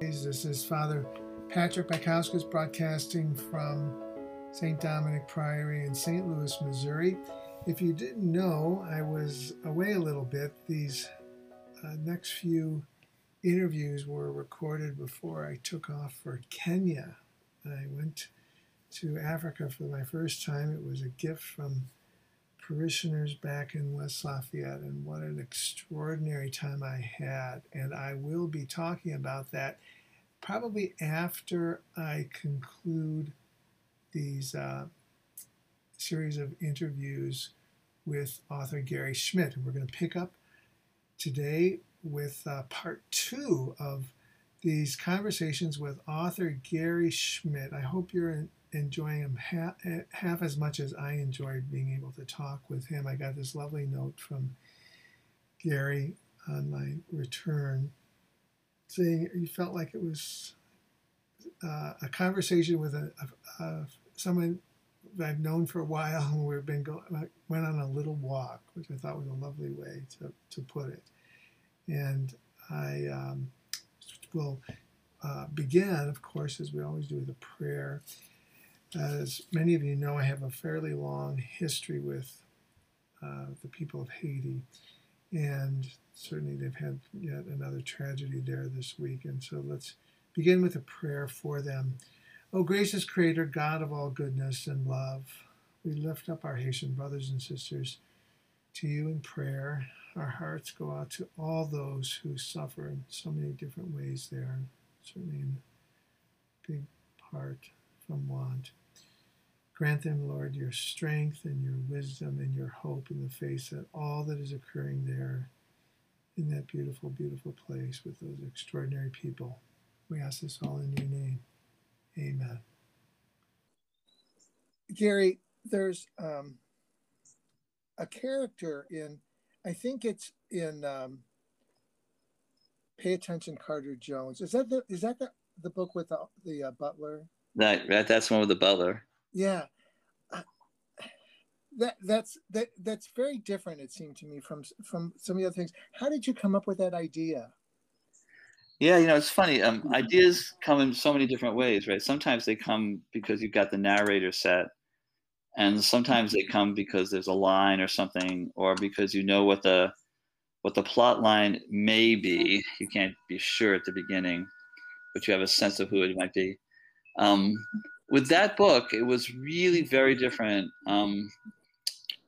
This is Father Patrick Baikauskas broadcasting from St. Dominic Priory in St. Louis, Missouri. If you didn't know, I was away a little bit. These uh, next few interviews were recorded before I took off for Kenya. I went to Africa for my first time. It was a gift from parishioners back in West Lafayette, and what an extraordinary time I had. And I will be talking about that probably after I conclude these uh, series of interviews with author Gary Schmidt. And we're going to pick up today with uh, part two of these conversations with author Gary Schmidt. I hope you're enjoying him half, half as much as I enjoyed being able to talk with him. I got this lovely note from Gary on my return saying he felt like it was uh, a conversation with a, a, a, someone I've known for a while, and we've been going went on a little walk, which I thought was a lovely way to, to put it. And I um, will uh, begin, of course, as we always do, with a prayer. As many of you know, I have a fairly long history with uh, the people of Haiti, and certainly they've had yet another tragedy there this week. And so let's begin with a prayer for them. O gracious Creator, God of all goodness and love, we lift up our Haitian brothers and sisters to you in prayer. Our hearts go out to all those who suffer in so many different ways there, certainly in big part from want. Grant them, Lord, your strength and your wisdom and your hope in the face of all that is occurring there in that beautiful, beautiful place with those extraordinary people. We ask this all in your name. Amen. Gary, there's um, a character in, I think it's in um, Pay Attention Carter Jones. Is that the is that the, the book with the, the uh, butler? That, that that's one with the butler. Yeah. Uh, that that's that that's very different it seemed to me from from some of the other things. How did you come up with that idea? Yeah, you know, it's funny. Um, ideas come in so many different ways, right? Sometimes they come because you've got the narrator set, and sometimes they come because there's a line or something, or because you know what the what the plot line may be. You can't be sure at the beginning, but you have a sense of who it might be. Um, with that book, it was really very different. Um,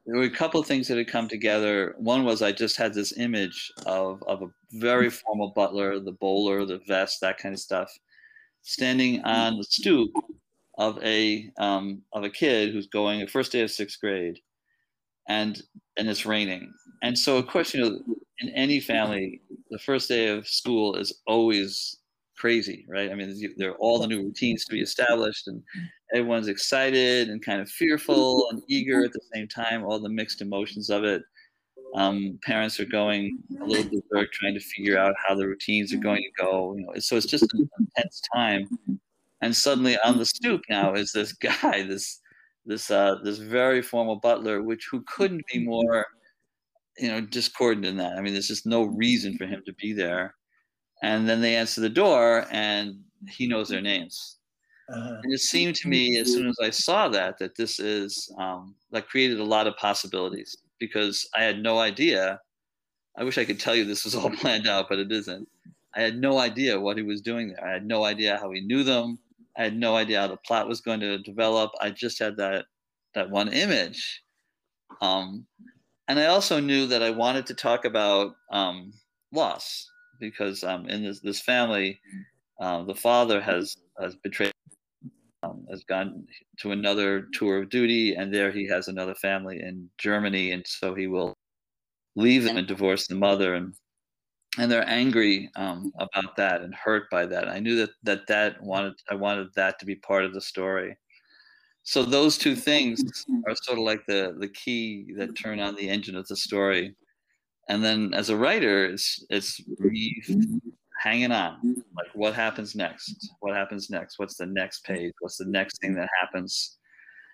there were a couple of things that had come together. One was I just had this image of, of a very formal butler, the bowler, the vest, that kind of stuff, standing on the stoop of a um, of a kid who's going the first day of sixth grade, and and it's raining. And so, of course, you know, in any family, the first day of school is always crazy, right? I mean, there are all the new routines to be established, and everyone's excited and kind of fearful and eager at the same time. All the mixed emotions of it. Um, parents are going a little berserk trying to figure out how the routines are going to go. You know, so it's just an intense time. And suddenly on the stoop now is this guy, this this uh, this very formal butler, which who couldn't be more, you know, discordant in that. I mean, there's just no reason for him to be there. And then they answer the door, and he knows their names. Uh-huh. And it seemed to me, as soon as I saw that, that this is um, that created a lot of possibilities because I had no idea. I wish I could tell you this was all planned out, but it isn't. I had no idea what he was doing there. I had no idea how he knew them. I had no idea how the plot was going to develop. I just had that that one image. Um, and I also knew that I wanted to talk about um, loss because um, in this, this family, uh, the father has, has betrayed, um, has gone to another tour of duty, and there he has another family in Germany, and so he will leave them and divorce the mother, and and they're angry um, about that and hurt by that. I knew that that that wanted I wanted that to be part of the story. So those two things are sort of like the the key that turn on the engine of the story and then as a writer it's it's me hanging on like what happens next? What happens next? What's the next page? What's the next thing that happens?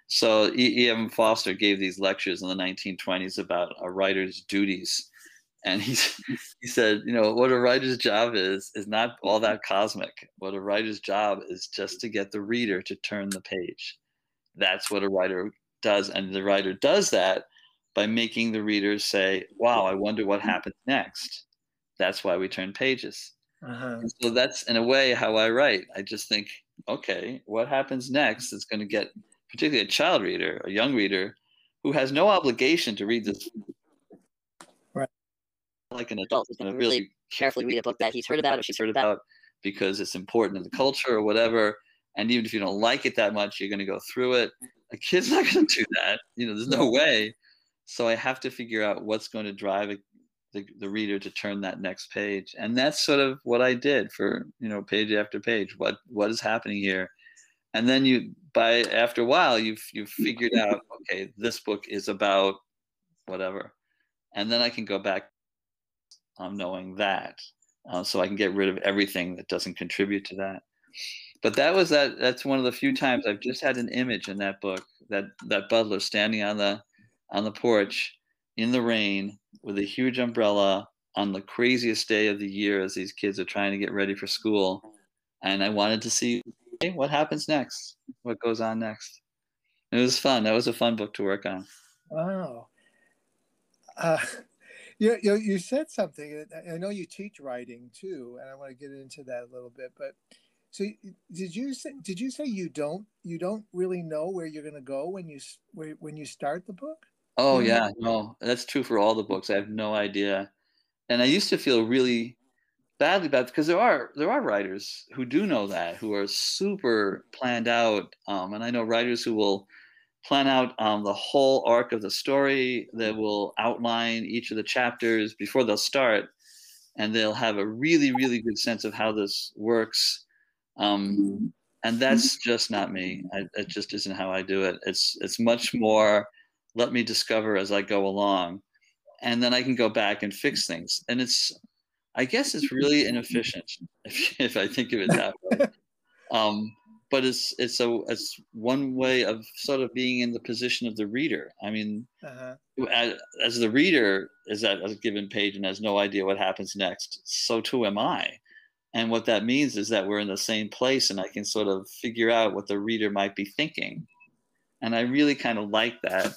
So E.M. Forster gave these lectures in the 1920s about a writer's duties. And he's he said, you know, what a writer's job is is not all that cosmic. What a writer's job is just to get the reader to turn the page. That's what a writer does, and the writer does that by making the readers say, "Wow, I wonder what happens next." That's why we turn pages. Uh-huh. So that's in a way how I write. I just think, okay, what happens next is going to get particularly a child reader, a young reader, who has no obligation to read this. Right. Like an adult who's going to really carefully read a book that he's heard about or she's heard about because it's important in the culture or whatever. And even if you don't like it that much, you're going to go through it. A kid's not going to do that. You know, there's no way. So I have to figure out what's going to drive a, the, the reader to turn that next page. And that's sort of what I did for, you know, page after page. What what is happening here? And then you by after a while you've you've figured out, okay, this book is about whatever. And then I can go back um, knowing that. Uh, so I can get rid of everything that doesn't contribute to that. But that was that that's one of the few times I've just had an image in that book, that that butler standing on the on the porch in the rain with a huge umbrella on the craziest day of the year as these kids are trying to get ready for school. And I wanted to see hey, what happens next, what goes on next. It was fun. That was a fun book to work on. Wow. Uh, you, you, you said something. I know you teach writing too, and I want to get into that a little bit. But so did you say did you say you don't you don't really know where you're going to go when you when you start the book? Oh yeah, no, that's true for all the books. I have no idea, and I used to feel really badly about because there are there are writers who do know that who are super planned out, um, and I know writers who will plan out um, the whole arc of the story. That will outline each of the chapters before they'll start, and they'll have a really really good sense of how this works. Um, and that's just not me. I, it just isn't how I do it. It's it's much more let me discover as I go along. And then I can go back and fix things. And it's, I guess it's really inefficient if, if I think of it that way. Um, but it's it's a it's one way of sort of being in the position of the reader. I mean, uh-huh. as, as, the reader is at a given page and has no idea what happens next, so too am I. And what that means is that we're in the same place, and I can sort of figure out what the reader might be thinking. And I really kind of like that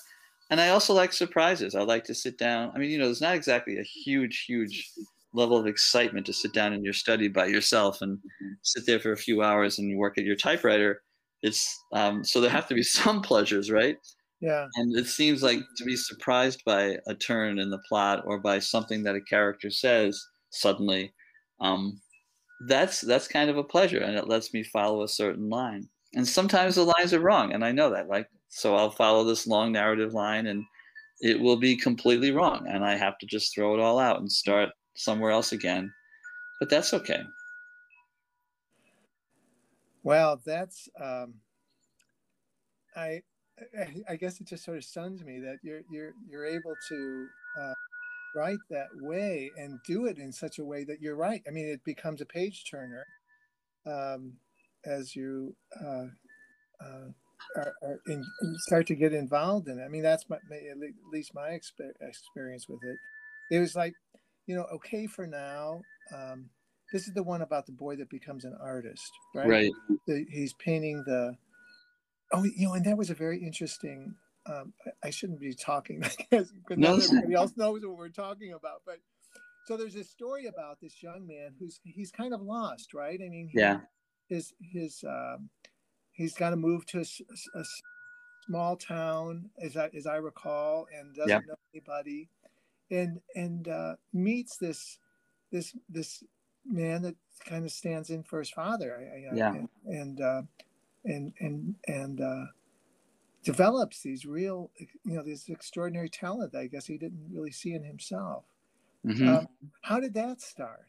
and I also like surprises. I like to sit down. I mean, you know, there's not exactly a huge, huge level of excitement to sit down in your study by yourself and sit there for a few hours and work at your typewriter. It's um, so there have to be some pleasures, right? Yeah. And it seems like to be surprised by a turn in the plot or by something that a character says suddenly. Um, that's that's kind of a pleasure, and it lets me follow a certain line. And sometimes the lines are wrong, and I know that. Like so I'll follow this long narrative line and it will be completely wrong. And I have to just throw it all out and start somewhere else again. But that's okay. Well, that's, um, I, I guess it just sort of stuns me that you're, you're, you're able to, uh, write that way and do it in such a way that you're right. I mean, it becomes a page turner um, as you uh, uh, are, are in, start to get involved in it. I mean, that's my, at least my experience with it. It was like, you know, okay for now. Um, this is the one about the boy that becomes an artist, right? Right. The, he's painting the. Oh, you know, and that was a very interesting. Um, I, I shouldn't be talking because no. everybody else knows what we're talking about. But so there's a story about this young man who's he's kind of lost, right? I mean, he, yeah. His his um, he's got to move to a, a, small town, as I as I recall, and doesn't yeah. know anybody, and and uh, meets this this this man that kind of stands in for his father. yeah. And and uh, and and, and uh, develops these real, you know, this extraordinary talent that I guess he didn't really see in himself. Mm-hmm. Um, how did that start?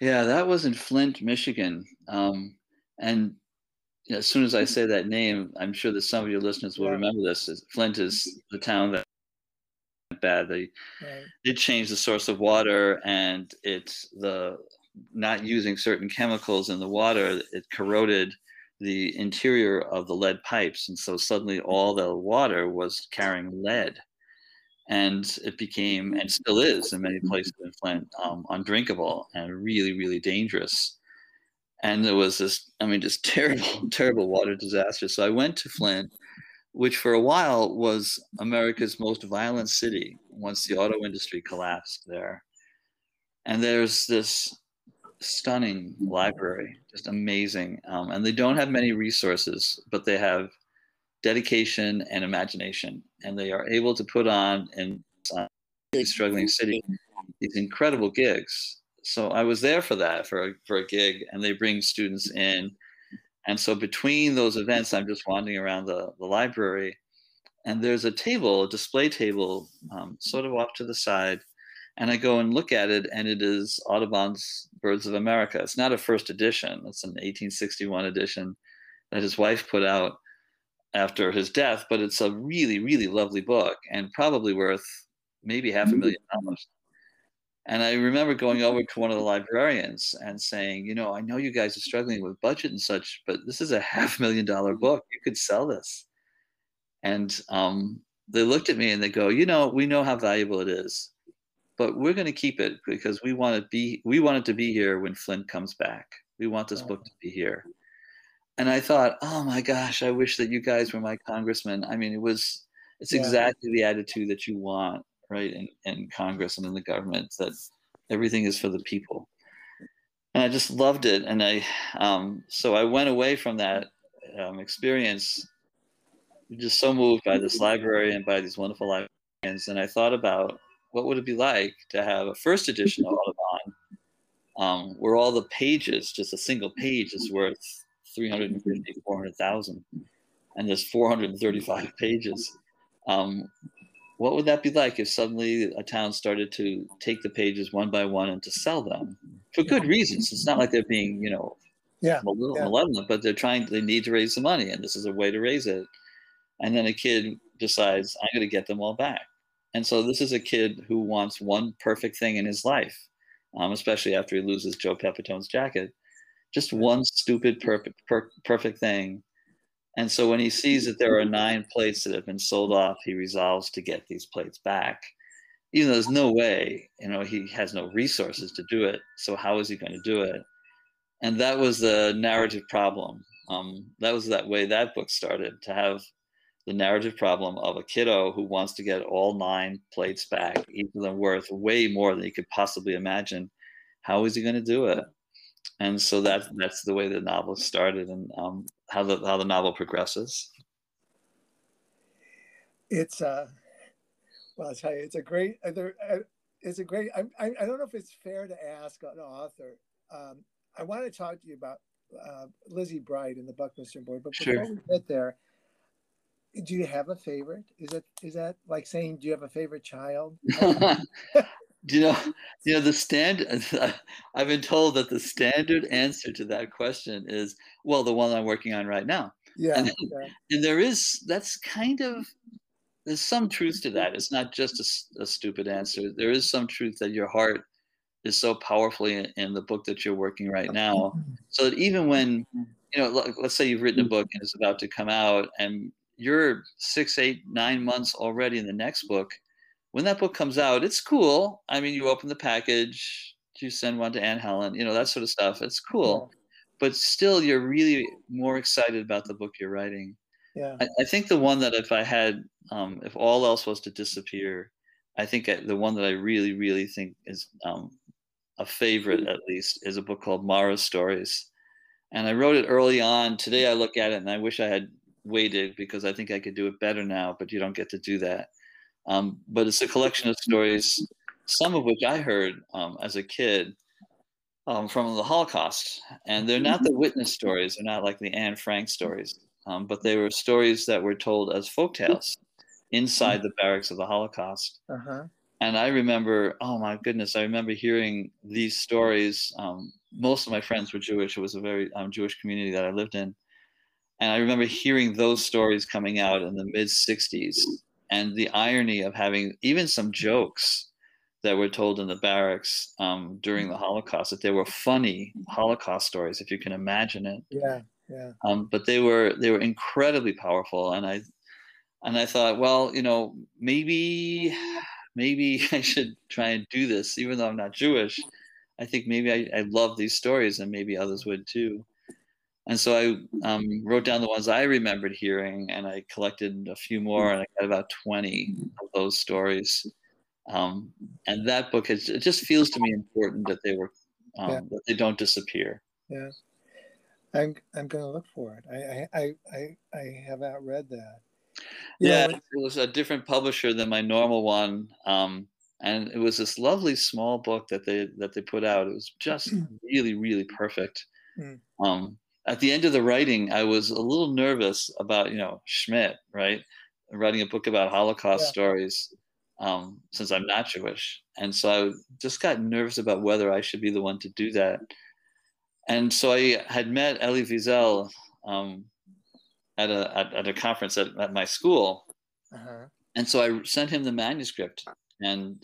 Yeah, that was in Flint, Michigan. Um, and as soon as I mm-hmm. say that name, I'm sure that some of your listeners will yeah. remember this. Flint is mm-hmm. the town that bad. They right. did change the source of water, and it's the not using certain chemicals in the water. It corroded the interior of the lead pipes, and so suddenly mm-hmm. all the water was carrying lead. and it became and still is in many places in Flint um, undrinkable and really really dangerous. And there was this, I mean, just terrible, terrible water disaster. So I went to Flint, which for a while was America's most violent city once the auto industry collapsed there. And there's this stunning library, just amazing. Um, and they don't have many resources, but they have dedication and imagination. And they are able to put on in a struggling city these incredible gigs. So I was there for that, for a, for a gig, and they bring students in. And so between those events, I'm just wandering around the, the library, and there's a table, a display table, um, sort of off to the side and I go and look at it, and it is Audubon's Birds of America. It's not a first edition; it's an 1861 edition that his wife put out after his death. But it's a really, really lovely book, and probably worth maybe half a million dollars. And I remember going mm-hmm. over to one of the librarians and saying, you know, I know you guys are struggling with budget and such, but this is a half million dollar mm-hmm. book. You could sell this. And um, they looked at me and they go, you know, we know how valuable it is but we're going to keep it because we want to be we want it to be here when Flint comes back. We want this book to uh-huh. be here. And I thought, oh my gosh, I wish that you guys were my congressman. I mean, it was it's yeah. exactly the attitude that you want, right, in, in Congress and in the government that everything is for the people. And I just loved it. And I um, so I went away from that um, experience just so moved by this library and by these wonderful librarians. And I thought about what would it be like to have a first edition of Audubon um, where all the pages, just a single page, is worth 350, 400,000, and there's 435 pages. Um, what would that be like if suddenly a town started to take the pages one by one and to sell them for good reasons? It's not like they're being, you know, yeah, malevolent, yeah. but they're trying, they need to raise the money, and this is a way to raise it. And then a kid decides, I'm going to get them all back. And so this is a kid who wants one perfect thing in his life, um, especially after he loses Joe Pepitone's jacket. Just one stupid perfect per- perfect thing. And so when he sees that there are nine plates that have been sold off, he resolves to get these plates back. Even though there's no way, you know, he has no resources to do it. So how is he going to do it? And that was the narrative problem. Um, that was that way that book started to have the narrative problem of a kiddo who wants to get all nine plates back, each of them worth way more than he could possibly imagine. How is he going to do it? And so that that's the way the novel started, and um, how the how the novel progresses. It's uh, well, I'll tell you, it's a great. Uh, uh, it's a great. I, I, I don't know if it's fair to ask an author. Um, I want to talk to you about uh, Lizzie Bright and the Buckminster Boy, but before sure. we get there, do you have a favorite? Is it is that like saying do you have a favorite child? do you know you know the standard i've been told that the standard answer to that question is well the one i'm working on right now yeah and, yeah. and there is that's kind of there's some truth to that it's not just a, a, stupid answer there is some truth that your heart is so powerfully in, in the book that you're working right now so that even when you know let's say you've written a book and it's about to come out and you're six, eight, nine months already in the next book. When that book comes out, it's cool. I mean, you open the package, you send one to Anne Helen, you know, that sort of stuff. It's cool. Yeah. But still, you're really more excited about the book you're writing. Yeah. I, I think the one that if I had, um, if all else was to disappear, I think I, the one that I really, really think is um, a favorite, at least, is a book called Mara's Stories. And I wrote it early on. Today I look at it and I wish I had waited because I think I could do it better now, but you don't get to do that. Um, but it's a collection of stories, some of which I heard um, as a kid um, from the Holocaust. And they're not the witness stories, they're not like the Anne Frank stories, um, but they were stories that were told as folk tales inside the barracks of the Holocaust. Uh-huh. And I remember, oh my goodness, I remember hearing these stories. Um, most of my friends were Jewish. It was a very um, Jewish community that I lived in and I remember hearing those stories coming out in the mid 60s and the irony of having even some jokes that were told in the barracks um, during the Holocaust, that they were funny Holocaust stories, if you can imagine it. Yeah, yeah. Um, but they were they were incredibly powerful, and I and I thought, well, you know, maybe maybe I should try and do this, even though I'm not Jewish. I think maybe I, I love these stories, and maybe others would too. And so I um, wrote down the ones I remembered hearing, and I collected a few more, and I got about 20 of those stories. Um, and that book has, it just feels to me important that they were um, yeah. that they don't disappear. Yeah, I'm I'm going to look for it. I I I I have not read that. You yeah, know, it was a different publisher than my normal one, um, and it was this lovely small book that they that they put out. It was just really really perfect. Mm. Um, at the end of the writing, I was a little nervous about you know Schmidt, right, writing a book about Holocaust yeah. stories um, since I'm not Jewish. And so I just got nervous about whether I should be the one to do that. And so I had met Elie Wiesel um, at, a, at, at, a conference at, at my school. Uh-huh. And so I sent him the manuscript and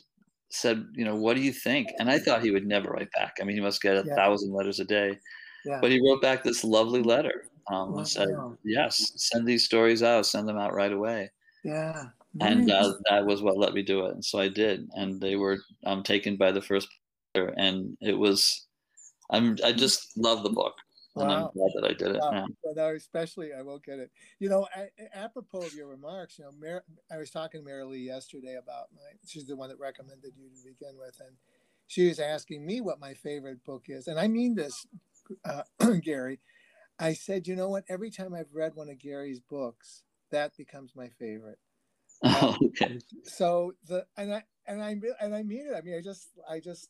said, you know, what do you think? And I thought he would never write back. I mean, he must get a yeah. thousand letters a day. Yeah. But he wrote back this lovely letter um, wow. said, yes, send these stories out, send them out right away. Yeah and uh, that was what let me do it and so i did and they were um, taken by the first and it was i'm i just love the book wow. and i'm glad that i did it wow. especially i will get it you know apropos of your remarks you know Mar- i was talking to Mary Lee yesterday about my she's the one that recommended you to begin with and she was asking me what my favorite book is and i mean this uh, gary i said you know what every time i've read one of gary's books that becomes my favorite Oh, okay. So the and I and I and I mean it. I mean, I just I just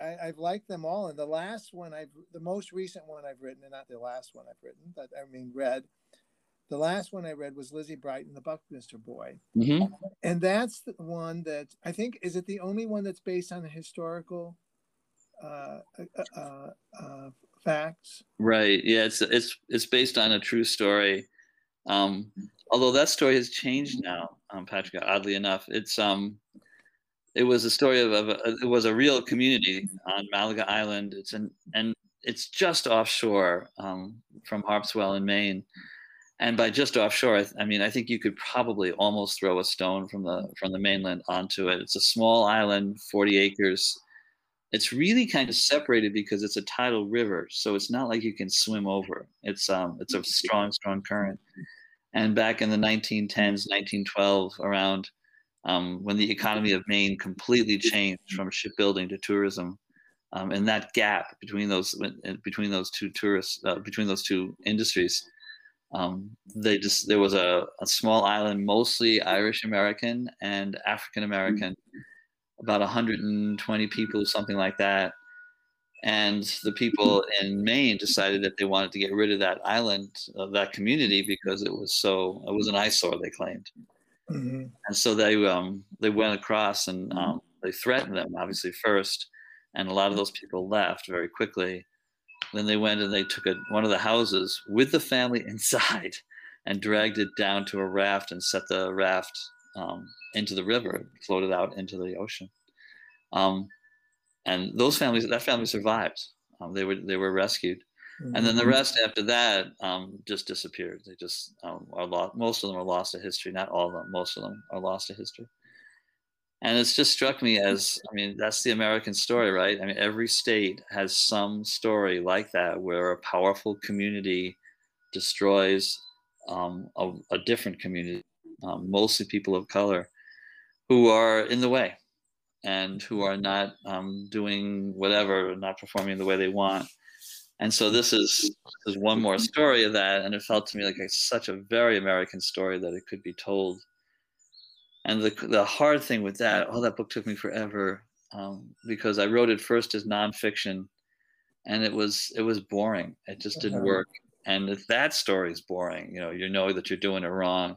I, have liked them all. And the last one I've the most recent one I've written, and not the last one I've written, but I mean read. The last one I read was Lizzie Bright and, the Buckminster Boy, mm-hmm. and that's the one that I think is it the only one that's based on a historical uh, uh, uh, uh facts. Right. Yeah. It's it's it's based on a true story. Um, although that story has changed now, um, Patrick. Oddly enough, it's um, it was a story of, of a, it was a real community on Malaga Island. It's an and it's just offshore um, from Harpswell in Maine. And by just offshore, I, I, mean I think you could probably almost throw a stone from the from the mainland onto it. It's a small island, 40 acres. It's really kind of separated because it's a tidal river, so it's not like you can swim over. It's um it's a strong strong current. And back in the 1910s, 1912, around um, when the economy of Maine completely changed from shipbuilding to tourism, um, and that gap between those between those two tourists uh, between those two industries, um, they just there was a, a small island, mostly Irish American and African American, about 120 people, something like that and the people in Maine decided that they wanted to get rid of that island, of that community, because it was so it was an eyesore. They claimed, mm-hmm. and so they um, they went across and um, they threatened them obviously first, and a lot of those people left very quickly. Then they went and they took a, one of the houses with the family inside, and dragged it down to a raft and set the raft um, into the river, floated out into the ocean. Um, and those families, that family survived. Um, they were they were rescued, mm-hmm. and then the mm-hmm. rest after that um, just disappeared. They just um, are lost. Most of them are lost to history. Not all of them. Most of them are lost to history. And it's just struck me as I mean that's the American story, right? I mean every state has some story like that where a powerful community destroys um, a, a, different community, um, mostly people of color, who are in the way and who are not um, doing whatever, not performing the way they want. And so this is, is one more story of that, and it felt to me like it's such a very American story that it could be told. And the the hard thing with that, oh, that book took me forever um, because I wrote it first as nonfiction, and it was it was boring. It just didn't uh-huh. work. And if that story is boring, you know, you know that you're doing it wrong.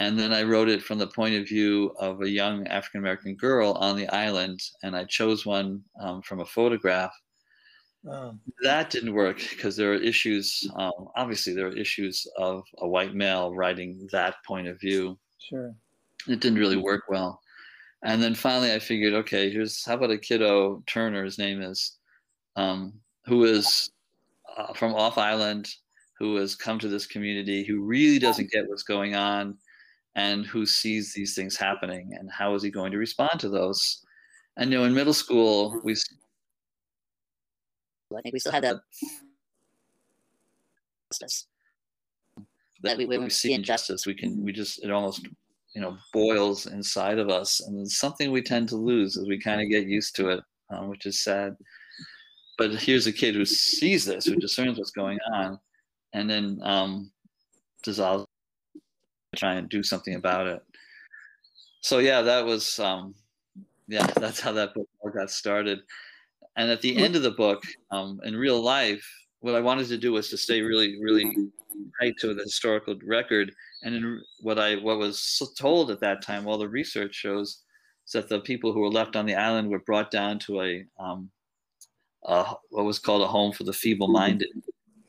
And then I wrote it from the point of view of a young African American girl on the island, and I chose one um, from a photograph. Oh. That didn't work because there are issues. Um, obviously, there are issues of a white male writing that point of view. Sure. It didn't really work well. And then finally, I figured, okay, here's how about a kiddo Turner, his name is, um, who is uh, from off island, who has come to this community who really doesn't get what's going on and who sees these things happening and how is he going to respond to those? And you know in middle school we i think we still have that justice. That we, we see injustice we can we just it almost you know boils inside of us and it's something we tend to lose as we kind of get used to it um, which is sad. But here's a kid who sees this who discerns what's going on and then um, dissolves try and do something about it. So yeah that was um, yeah that's how that book got started. And at the end of the book um, in real life what i wanted to do was to stay really really tight to the historical record. And in what I what was told at that time, all the research shows is that the people who were left on the island were brought down to a, um, a what was called a home for the feeble-minded,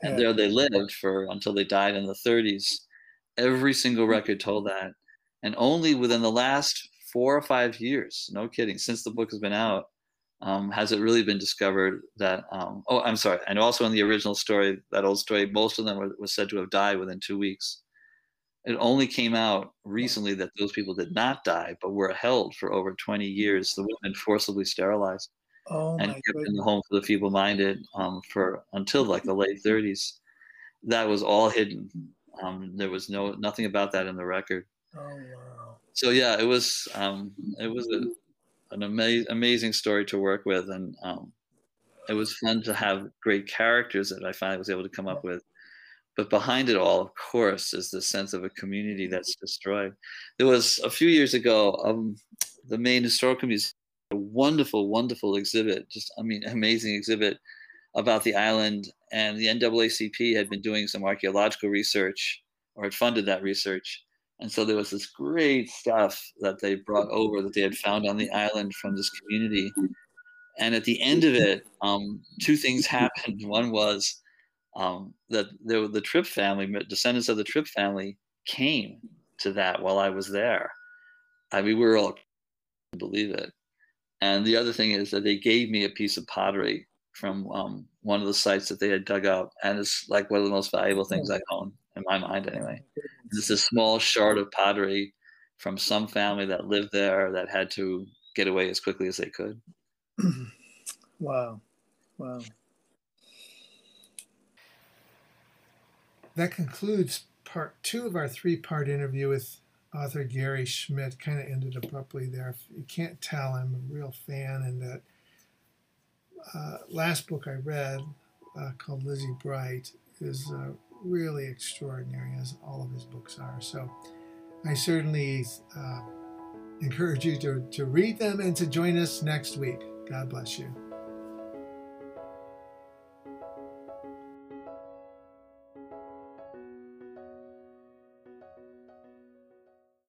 and there they lived for until they died in the 30s. Every single record told that, and only within the last four or five years, no kidding, since the book has been out, um, has it really been discovered that um, oh i'm sorry and also in the original story that old story most of them were, was said to have died within two weeks it only came out recently that those people did not die, but were held for over 20 years. The women forcibly sterilized oh and kept goodness. in the home for the feeble-minded um, for until like the late 30s. That was all hidden. Um, there was no nothing about that in the record. Oh wow! So yeah, it was um, it was a, an amazing amazing story to work with, and um, it was fun to have great characters that I finally was able to come up with but behind it all, of course, is the sense of a community that's destroyed. There was a few years ago, um, the Maine Historical Museum, a wonderful, wonderful exhibit, just, I mean, amazing exhibit about the island. And the NAACP had been doing some archaeological research or had funded that research. And so there was this great stuff that they brought over that they had found on the island from this community. And at the end of it, um, two things happened. One was um, that the, the Tripp family, descendants of the Tripp family, came to that while I was there. I mean, we were all believe it. And the other thing is that they gave me a piece of pottery from um, one of the sites that they had dug up, and it's like one of the most valuable things I own in my mind, anyway. It's a small shard of pottery from some family that lived there that had to get away as quickly as they could. wow, wow. that concludes part two of our three part interview with author Gary Schmidt. Kind of ended abruptly there. You can't tell, I'm a real fan, and that uh, last book I read uh, called Lizzie Bright is uh, really extraordinary, as all of his books are. So I certainly uh, encourage you to, to read them and to join us next week. God bless you.